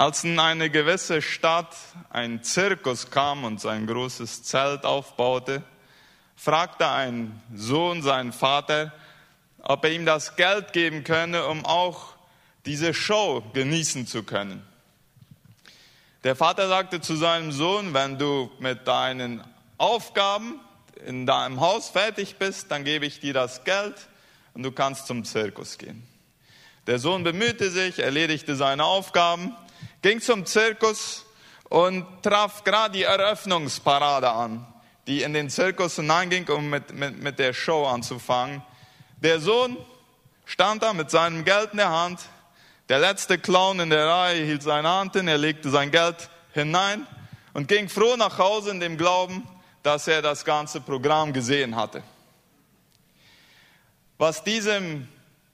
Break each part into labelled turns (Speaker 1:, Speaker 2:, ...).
Speaker 1: Als in eine gewisse Stadt ein Zirkus kam und sein großes Zelt aufbaute, fragte ein Sohn seinen Vater, ob er ihm das Geld geben könne, um auch diese Show genießen zu können. Der Vater sagte zu seinem Sohn, wenn du mit deinen Aufgaben in deinem Haus fertig bist, dann gebe ich dir das Geld und du kannst zum Zirkus gehen. Der Sohn bemühte sich, erledigte seine Aufgaben, ging zum Zirkus und traf gerade die Eröffnungsparade an, die in den Zirkus hineinging, um mit, mit, mit der Show anzufangen. Der Sohn stand da mit seinem Geld in der Hand, der letzte Clown in der Reihe hielt seine Hand hin, er legte sein Geld hinein und ging froh nach Hause in dem Glauben, dass er das ganze Programm gesehen hatte. Was diesem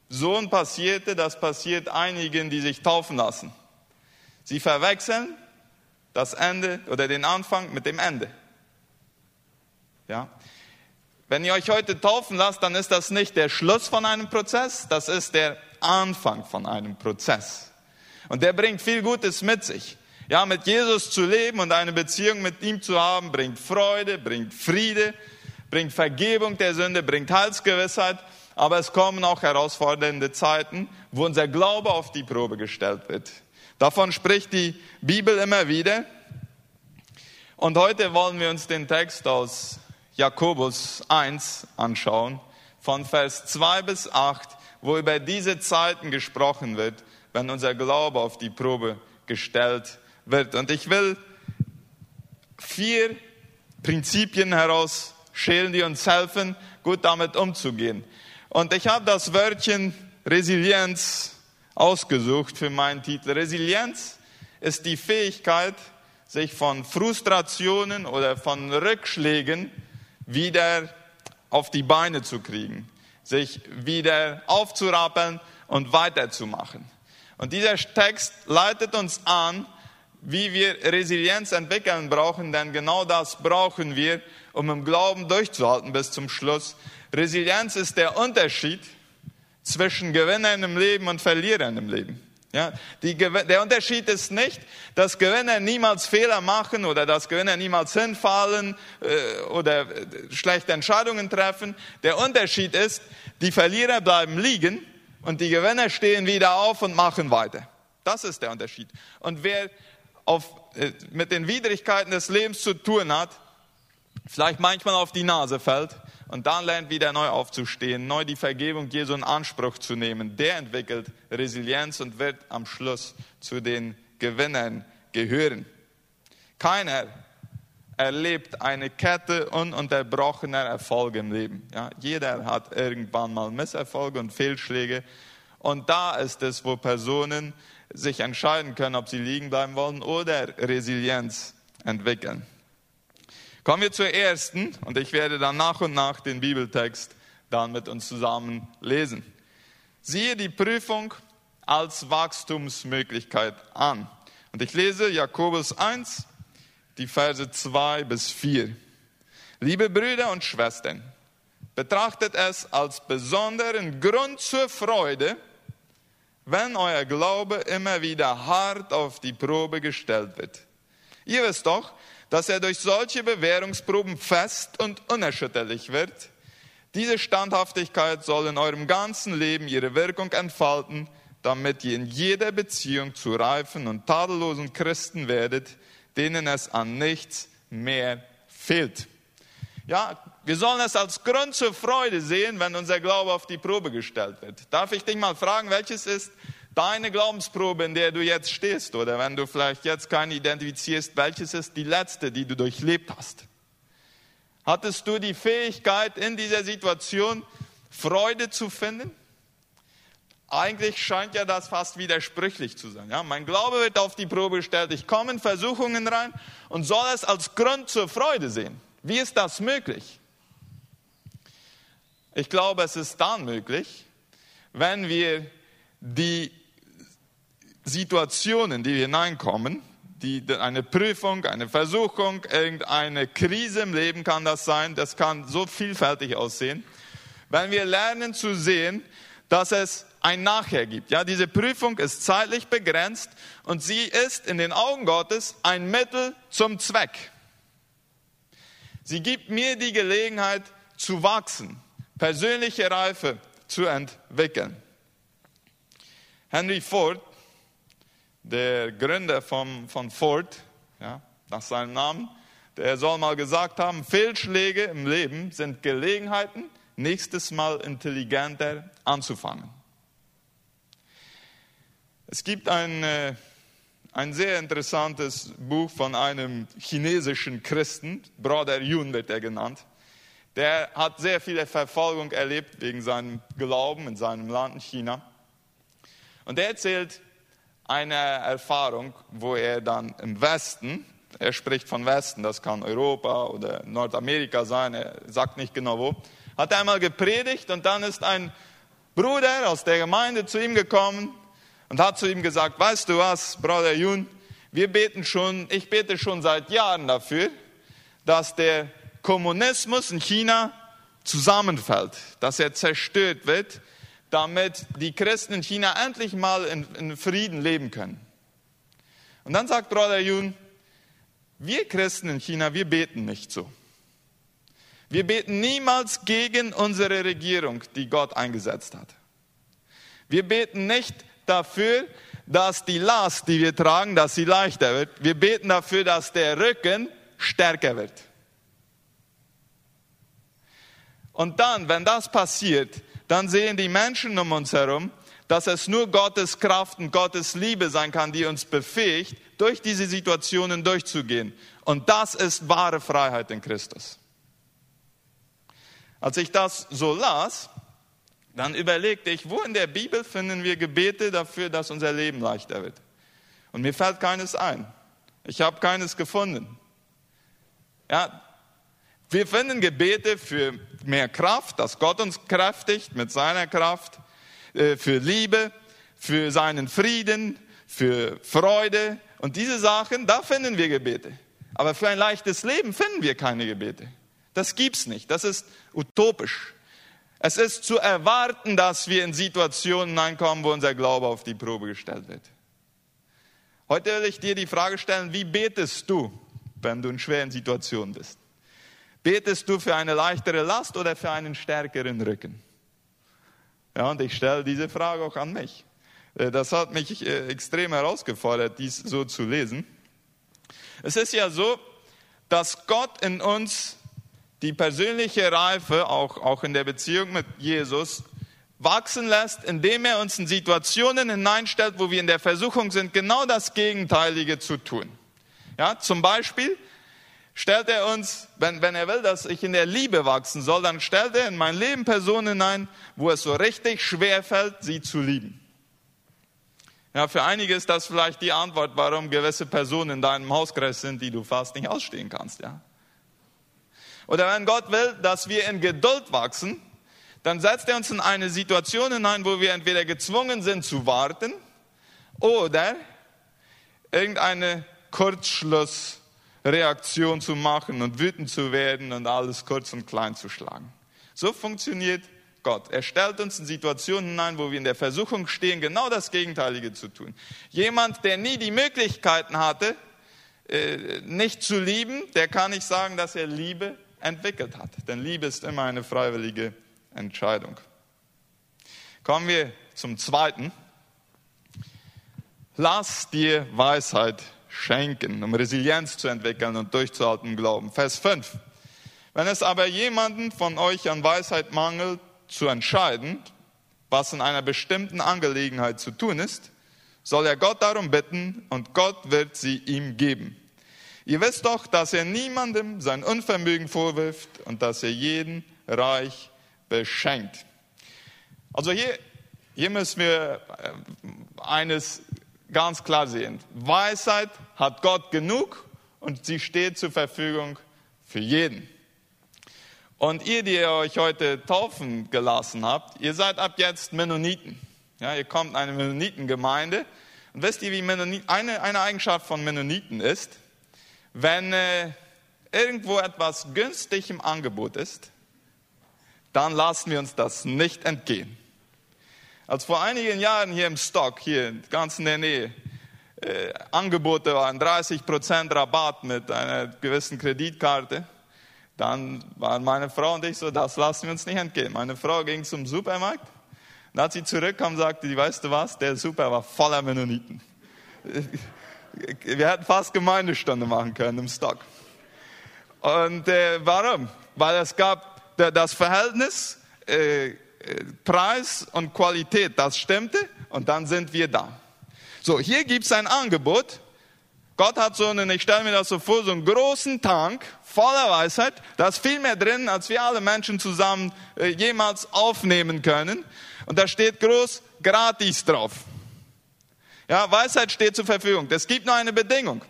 Speaker 1: Sohn passierte, das passiert einigen, die sich taufen lassen. Sie verwechseln das Ende oder den Anfang mit dem Ende. Ja? Wenn ihr euch heute taufen lasst, dann ist das nicht der Schluss von einem Prozess, das ist der Anfang von einem Prozess. Und der bringt viel Gutes mit sich. Ja, mit Jesus zu leben und eine Beziehung mit ihm zu haben, bringt Freude, bringt Friede, bringt Vergebung der Sünde, bringt Heilsgewissheit. Aber es kommen auch herausfordernde Zeiten, wo unser Glaube auf die Probe gestellt wird. Davon spricht die Bibel immer wieder. Und heute wollen wir uns den Text aus Jakobus 1 anschauen, von Vers 2 bis 8, wo über diese Zeiten gesprochen wird, wenn unser Glaube auf die Probe gestellt wird. Und ich will vier Prinzipien herausschälen, die uns helfen, gut damit umzugehen. Und ich habe das Wörtchen Resilienz ausgesucht für meinen Titel. Resilienz ist die Fähigkeit, sich von Frustrationen oder von Rückschlägen wieder auf die Beine zu kriegen sich wieder aufzurappeln und weiterzumachen. Und dieser Text leitet uns an, wie wir Resilienz entwickeln brauchen, denn genau das brauchen wir, um im Glauben durchzuhalten bis zum Schluss. Resilienz ist der Unterschied zwischen Gewinnern im Leben und Verlierern im Leben. Ja, die, der Unterschied ist nicht, dass Gewinner niemals Fehler machen oder dass Gewinner niemals hinfallen äh, oder äh, schlechte Entscheidungen treffen. Der Unterschied ist, die Verlierer bleiben liegen und die Gewinner stehen wieder auf und machen weiter. Das ist der Unterschied. Und wer auf, äh, mit den Widrigkeiten des Lebens zu tun hat, vielleicht manchmal auf die Nase fällt, und dann lernt wieder neu aufzustehen, neu die Vergebung Jesu in Anspruch zu nehmen. Der entwickelt Resilienz und wird am Schluss zu den Gewinnern gehören. Keiner erlebt eine Kette ununterbrochener Erfolge im Leben. Ja, jeder hat irgendwann mal Misserfolge und Fehlschläge. Und da ist es, wo Personen sich entscheiden können, ob sie liegen bleiben wollen oder Resilienz entwickeln. Kommen wir zur ersten und ich werde dann nach und nach den Bibeltext dann mit uns zusammen lesen. Siehe die Prüfung als Wachstumsmöglichkeit an. Und ich lese Jakobus 1, die Verse 2 bis 4. Liebe Brüder und Schwestern, betrachtet es als besonderen Grund zur Freude, wenn euer Glaube immer wieder hart auf die Probe gestellt wird. Ihr wisst doch, dass er durch solche Bewährungsproben fest und unerschütterlich wird. Diese Standhaftigkeit soll in eurem ganzen Leben ihre Wirkung entfalten, damit ihr in jeder Beziehung zu reifen und tadellosen Christen werdet, denen es an nichts mehr fehlt. Ja, wir sollen es als Grund zur Freude sehen, wenn unser Glaube auf die Probe gestellt wird. Darf ich dich mal fragen, welches ist deine Glaubensprobe, in der du jetzt stehst, oder wenn du vielleicht jetzt keine identifizierst, welches ist die letzte, die du durchlebt hast? Hattest du die Fähigkeit, in dieser Situation Freude zu finden? Eigentlich scheint ja das fast widersprüchlich zu sein. Ja, mein Glaube wird auf die Probe gestellt. Ich komme in Versuchungen rein und soll es als Grund zur Freude sehen. Wie ist das möglich? Ich glaube, es ist dann möglich, wenn wir die Situationen, die wir hineinkommen, die, eine Prüfung, eine Versuchung, irgendeine Krise im Leben kann das sein, das kann so vielfältig aussehen. Wenn wir lernen zu sehen, dass es ein Nachher gibt. Ja, diese Prüfung ist zeitlich begrenzt und sie ist in den Augen Gottes ein Mittel zum Zweck. Sie gibt mir die Gelegenheit zu wachsen, persönliche Reife zu entwickeln. Henry Ford, der Gründer von, von Ford, ja, nach seinem Namen, der soll mal gesagt haben, Fehlschläge im Leben sind Gelegenheiten, nächstes Mal intelligenter anzufangen. Es gibt ein, äh, ein sehr interessantes Buch von einem chinesischen Christen, Brother Yun wird er genannt. Der hat sehr viele Verfolgung erlebt wegen seinem Glauben in seinem Land in China. Und er erzählt eine Erfahrung, wo er dann im Westen, er spricht von Westen, das kann Europa oder Nordamerika sein, er sagt nicht genau wo, hat einmal gepredigt und dann ist ein Bruder aus der Gemeinde zu ihm gekommen und hat zu ihm gesagt, weißt du was, Bruder Jun, wir beten schon, ich bete schon seit Jahren dafür, dass der Kommunismus in China zusammenfällt, dass er zerstört wird, damit die Christen in China endlich mal in, in Frieden leben können. Und dann sagt Bruder Jun, wir Christen in China, wir beten nicht so. Wir beten niemals gegen unsere Regierung, die Gott eingesetzt hat. Wir beten nicht dafür, dass die Last, die wir tragen, dass sie leichter wird. Wir beten dafür, dass der Rücken stärker wird. Und dann, wenn das passiert, dann sehen die Menschen um uns herum, dass es nur Gottes Kraft und Gottes Liebe sein kann, die uns befähigt, durch diese Situationen durchzugehen. Und das ist wahre Freiheit in Christus. Als ich das so las, dann überlegte ich, wo in der Bibel finden wir Gebete dafür, dass unser Leben leichter wird. Und mir fällt keines ein. Ich habe keines gefunden. Ja, wir finden Gebete für mehr Kraft, dass Gott uns kräftigt mit seiner Kraft, äh, für Liebe, für seinen Frieden, für Freude und diese Sachen, da finden wir Gebete. Aber für ein leichtes Leben finden wir keine Gebete. Das gibt's nicht. Das ist utopisch. Es ist zu erwarten, dass wir in Situationen hineinkommen, wo unser Glaube auf die Probe gestellt wird. Heute will ich dir die Frage stellen, wie betest du, wenn du in schweren Situationen bist? Betest du für eine leichtere Last oder für einen stärkeren Rücken? Ja, und ich stelle diese Frage auch an mich. Äh, das hat mich äh, extrem herausgefordert, dies so zu lesen. Es ist ja so, dass Gott in uns die persönliche Reife, auch, auch in der Beziehung mit Jesus, wachsen lässt, indem er uns in Situationen hineinstellt, wo wir in der Versuchung sind, genau das Gegenteilige zu tun. Ja, zum Beispiel stellt er uns, wenn, wenn er will, dass ich in der Liebe wachsen soll, dann stellt er in mein Leben Personen hinein, wo es so richtig schwer fällt, sie zu lieben. Ja, für einige ist das vielleicht die Antwort, warum gewisse Personen in deinem Hauskreis sind, die du fast nicht ausstehen kannst. Ja, oder wenn Gott will, dass wir in Geduld wachsen, dann setzt er uns in eine Situation hinein, wo wir entweder gezwungen sind zu warten oder irgendeine Kurzschlussreaktion zu machen und wütend zu werden und alles kurz und klein zu schlagen. So funktioniert Gott. Er stellt uns in Situationen hinein, wo wir in der Versuchung stehen, genau das Gegenteilige zu tun. Jemand, der nie die Möglichkeiten hatte, äh, nicht zu lieben, der kann nicht sagen, dass er Liebe entwickelt hat. Denn Liebe ist immer eine freiwillige Entscheidung. Kommen wir zum zweiten. Lass dir Weisheit schenken, um Resilienz zu entwickeln und durchzuhalten im Glauben. Vers 5. Wenn es aber jemanden von euch an Weisheit mangelt, zu entscheiden, was in einer bestimmten Angelegenheit zu tun ist, soll er Gott darum bitten und Gott wird sie ihm geben. Ihr wisst doch, dass er niemandem sein Unvermögen vorwirft und dass er jeden reich beschenkt. Also hier, hier müssen wir äh, eines ganz klar sehen. Weisheit hat Gott genug und sie steht zur Verfügung für jeden. Und ihr, die ihr euch heute taufen gelassen habt, ihr seid ab jetzt Mennoniten. Ja, ihr kommt in eine Mennonitengemeinde. Und wisst ihr, wie Mennoniten, eine, eine Eigenschaft von Mennoniten ist? Wenn äh, irgendwo etwas günstig im Angebot ist, dann lassen wir uns das nicht entgehen. Als vor einigen Jahren hier im Stock, hier ganz in der Nähe, äh, Angebote waren, 30% Rabatt mit einer gewissen Kreditkarte, dann waren meine Frau und ich so, das lassen wir uns nicht entgehen. Meine Frau ging zum Supermarkt, und als sie zurückkam, sagte die, weißt du was, der Super war voller Mennoniten. Wir hätten fast Gemeindestunde machen können im Stock. Und äh, warum? Weil es gab das Verhältnis äh, Preis und Qualität, das stimmte und dann sind wir da. So, hier gibt es ein Angebot. Gott hat so einen, ich stelle mir das so vor, so einen großen Tank voller Weisheit. Da ist viel mehr drin, als wir alle Menschen zusammen äh, jemals aufnehmen können. Und da steht groß gratis drauf. Ja, Weisheit steht zur Verfügung. Es gibt nur eine Bedingung.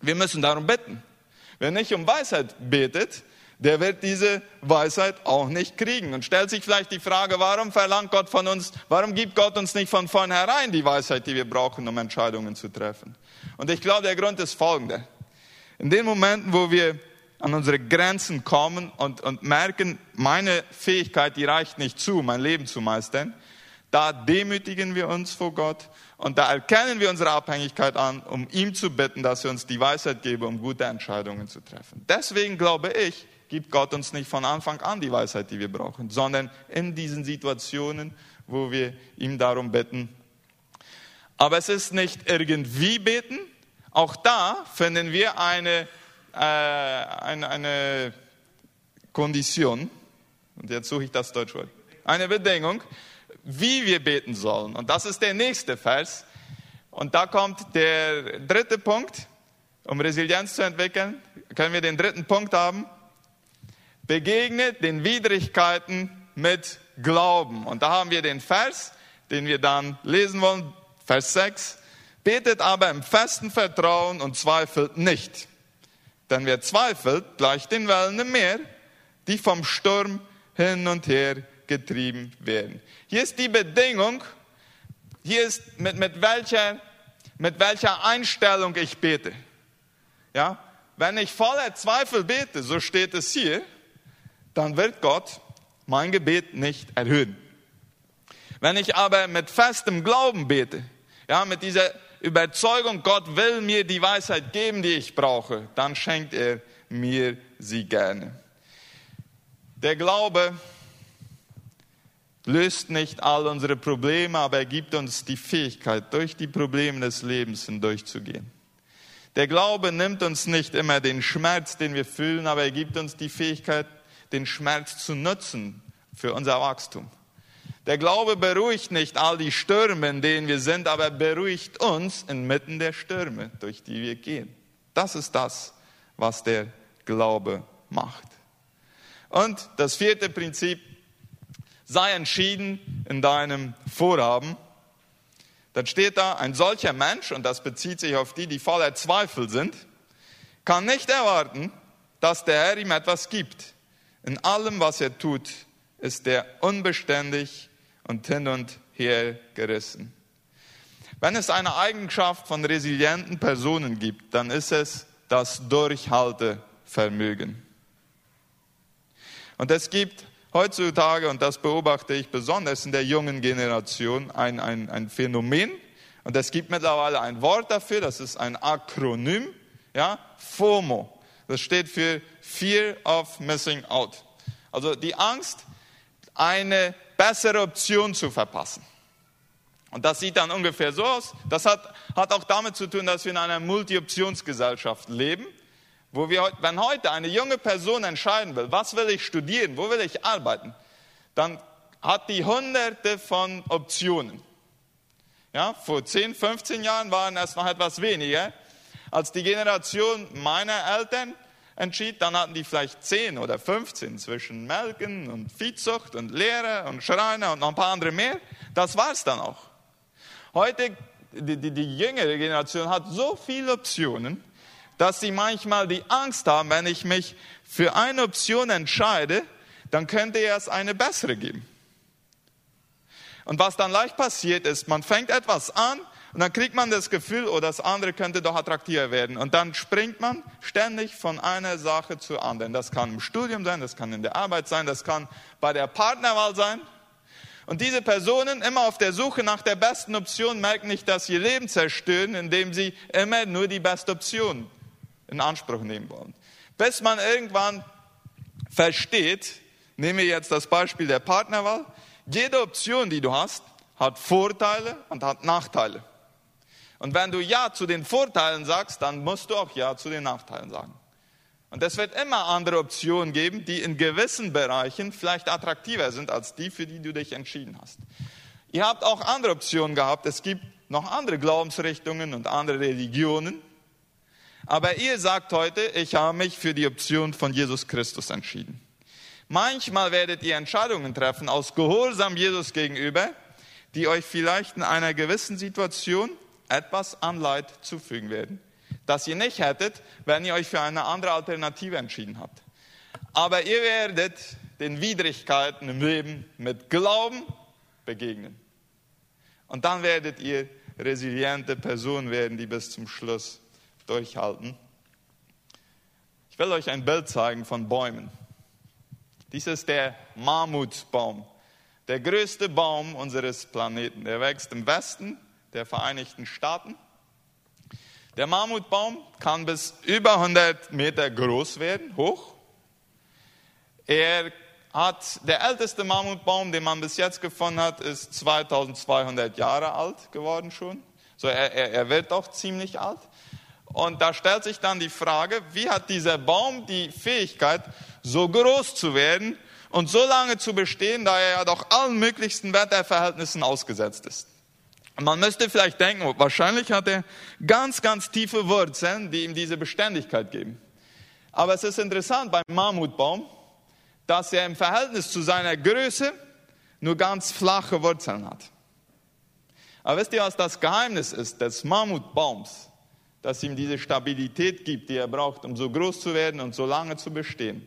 Speaker 1: Wir müssen darum bitten. Wer nicht um Weisheit betet, der wird diese Weisheit auch nicht kriegen. Und stellt sich vielleicht die Frage, warum verlangt Gott von uns, warum gibt Gott uns nicht von vornherein die Weisheit, die wir brauchen, um Entscheidungen zu treffen? Und ich glaube, der Grund ist folgender. In den Momenten, wo wir an unsere Grenzen kommen und, und merken, meine Fähigkeit, die reicht nicht zu, mein Leben zu meistern, da demütigen wir uns vor Gott und da erkennen wir unsere Abhängigkeit an, um ihm zu bitten, dass er uns die Weisheit gebe, um gute Entscheidungen zu treffen. Deswegen glaube ich, gibt Gott uns nicht von Anfang an die Weisheit, die wir brauchen, sondern in diesen Situationen, wo wir ihm darum bitten. Aber es ist nicht irgendwie beten. Auch da finden wir eine, äh, eine, eine Kondition. Und jetzt suche ich das Deutschwort. Eine Bedingung, wie wir beten sollen. Und das ist der nächste Vers. Und da kommt der dritte Punkt. Um Resilienz zu entwickeln, können wir den dritten Punkt haben begegnet den Widrigkeiten mit Glauben. Und da haben wir den Vers, den wir dann lesen wollen, Vers 6. Betet aber im festen Vertrauen und zweifelt nicht. Denn wer zweifelt, gleicht den Wellen im Meer, die vom Sturm hin und her getrieben werden. Hier ist die Bedingung, hier ist mit, mit, welcher, mit welcher Einstellung ich bete. Ja? Wenn ich voller Zweifel bete, so steht es hier, dann wird Gott mein Gebet nicht erhöhen. Wenn ich aber mit festem Glauben bete, ja, mit dieser Überzeugung, Gott will mir die Weisheit geben, die ich brauche, dann schenkt er mir sie gerne. Der Glaube löst nicht all unsere Probleme, aber er gibt uns die Fähigkeit, durch die Probleme des Lebens hindurchzugehen. Der Glaube nimmt uns nicht immer den Schmerz, den wir fühlen, aber er gibt uns die Fähigkeit, den Schmerz zu nutzen für unser Wachstum. Der Glaube beruhigt nicht all die Stürme, in denen wir sind, aber beruhigt uns inmitten der Stürme, durch die wir gehen. Das ist das, was der Glaube macht. Und das vierte Prinzip, sei entschieden in deinem Vorhaben. Dann steht da, ein solcher Mensch, und das bezieht sich auf die, die voller Zweifel sind, kann nicht erwarten, dass der Herr ihm etwas gibt. In allem, was er tut, ist er unbeständig und hin und her gerissen. Wenn es eine Eigenschaft von resilienten Personen gibt, dann ist es das Durchhaltevermögen. Und es gibt heutzutage, und das beobachte ich besonders in der jungen Generation, ein, ein, ein Phänomen. Und es gibt mittlerweile ein Wort dafür, das ist ein Akronym, ja, FOMO. Das steht für Fear of Missing Out. Also die Angst, eine bessere Option zu verpassen. Und das sieht dann ungefähr so aus. Das hat, hat auch damit zu tun, dass wir in einer Multi-Optionsgesellschaft leben, wo wir, wenn heute eine junge Person entscheiden will, was will ich studieren, wo will ich arbeiten, dann hat die hunderte von Optionen. Ja, vor 10, 15 Jahren waren es noch etwas weniger. Als die Generation meiner Eltern entschied, dann hatten die vielleicht 10 oder 15 zwischen Melken und Viehzucht und Lehre und Schreiner und noch ein paar andere mehr. Das war es dann auch. Heute, die, die, die jüngere Generation hat so viele Optionen, dass sie manchmal die Angst haben, wenn ich mich für eine Option entscheide, dann könnte es eine bessere geben. Und was dann leicht passiert ist, man fängt etwas an und dann kriegt man das Gefühl, oh, das andere könnte doch attraktiver werden. Und dann springt man ständig von einer Sache zur anderen. Das kann im Studium sein, das kann in der Arbeit sein, das kann bei der Partnerwahl sein. Und diese Personen, immer auf der Suche nach der besten Option, merken nicht, dass sie ihr Leben zerstören, indem sie immer nur die beste Option in Anspruch nehmen wollen. Bis man irgendwann versteht, nehmen wir jetzt das Beispiel der Partnerwahl, jede Option, die du hast, hat Vorteile und hat Nachteile. Und wenn du Ja zu den Vorteilen sagst, dann musst du auch Ja zu den Nachteilen sagen. Und es wird immer andere Optionen geben, die in gewissen Bereichen vielleicht attraktiver sind als die, für die du dich entschieden hast. Ihr habt auch andere Optionen gehabt. Es gibt noch andere Glaubensrichtungen und andere Religionen. Aber ihr sagt heute, ich habe mich für die Option von Jesus Christus entschieden. Manchmal werdet ihr Entscheidungen treffen aus Gehorsam Jesus gegenüber, die euch vielleicht in einer gewissen Situation etwas an Leid zufügen werden, das ihr nicht hättet, wenn ihr euch für eine andere Alternative entschieden habt. Aber ihr werdet den Widrigkeiten im Leben mit Glauben begegnen. Und dann werdet ihr resiliente Personen werden, die bis zum Schluss durchhalten. Ich will euch ein Bild zeigen von Bäumen. Dies ist der Mammutbaum, der größte Baum unseres Planeten. Der wächst im Westen der Vereinigten Staaten. Der Mammutbaum kann bis über 100 Meter groß werden, hoch. Er hat, der älteste Mammutbaum, den man bis jetzt gefunden hat, ist 2200 Jahre alt geworden schon. So, er, er, er wird auch ziemlich alt. Und da stellt sich dann die Frage, wie hat dieser Baum die Fähigkeit, so groß zu werden und so lange zu bestehen, da er ja doch allen möglichsten Wetterverhältnissen ausgesetzt ist. Man müsste vielleicht denken, wahrscheinlich hat er ganz, ganz tiefe Wurzeln, die ihm diese Beständigkeit geben. Aber es ist interessant beim Mammutbaum, dass er im Verhältnis zu seiner Größe nur ganz flache Wurzeln hat. Aber wisst ihr, was das Geheimnis ist des Mammutbaums, das ihm diese Stabilität gibt, die er braucht, um so groß zu werden und so lange zu bestehen?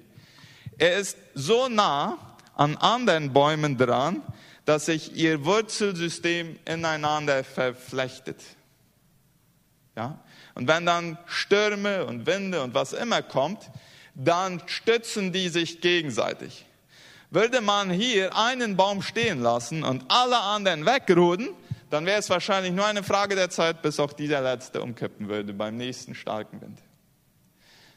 Speaker 1: Er ist so nah an anderen Bäumen dran, dass sich ihr Wurzelsystem ineinander verflechtet. Ja? Und wenn dann Stürme und Winde und was immer kommt, dann stützen die sich gegenseitig. Würde man hier einen Baum stehen lassen und alle anderen wegruden, dann wäre es wahrscheinlich nur eine Frage der Zeit, bis auch dieser letzte umkippen würde beim nächsten starken Wind.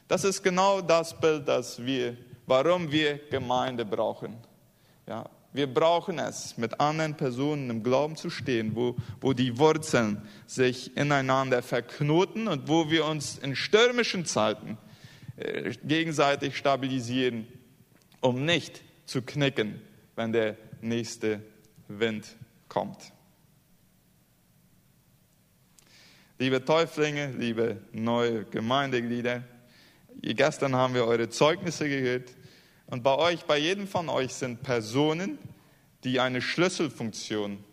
Speaker 1: Das ist genau das Bild, das wir, warum wir Gemeinde brauchen. Ja, wir brauchen es, mit anderen Personen im Glauben zu stehen, wo, wo die Wurzeln sich ineinander verknoten und wo wir uns in stürmischen Zeiten äh, gegenseitig stabilisieren, um nicht zu knicken, wenn der nächste Wind kommt. Liebe Täuflinge, liebe neue Gemeindeglieder, gestern haben wir eure Zeugnisse gehört. Und bei euch, bei jedem von euch sind Personen, die eine Schlüsselfunktion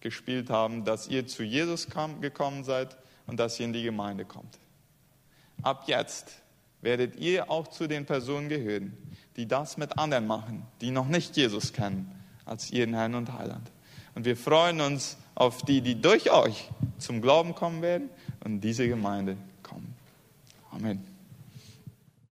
Speaker 1: gespielt haben, dass ihr zu Jesus kam, gekommen seid und dass ihr in die Gemeinde kommt. Ab jetzt werdet ihr auch zu den Personen gehören, die das mit anderen machen, die noch nicht Jesus kennen als ihren Herrn und Heiland. Und wir freuen uns auf die, die durch euch zum Glauben kommen werden und diese Gemeinde kommen. Amen.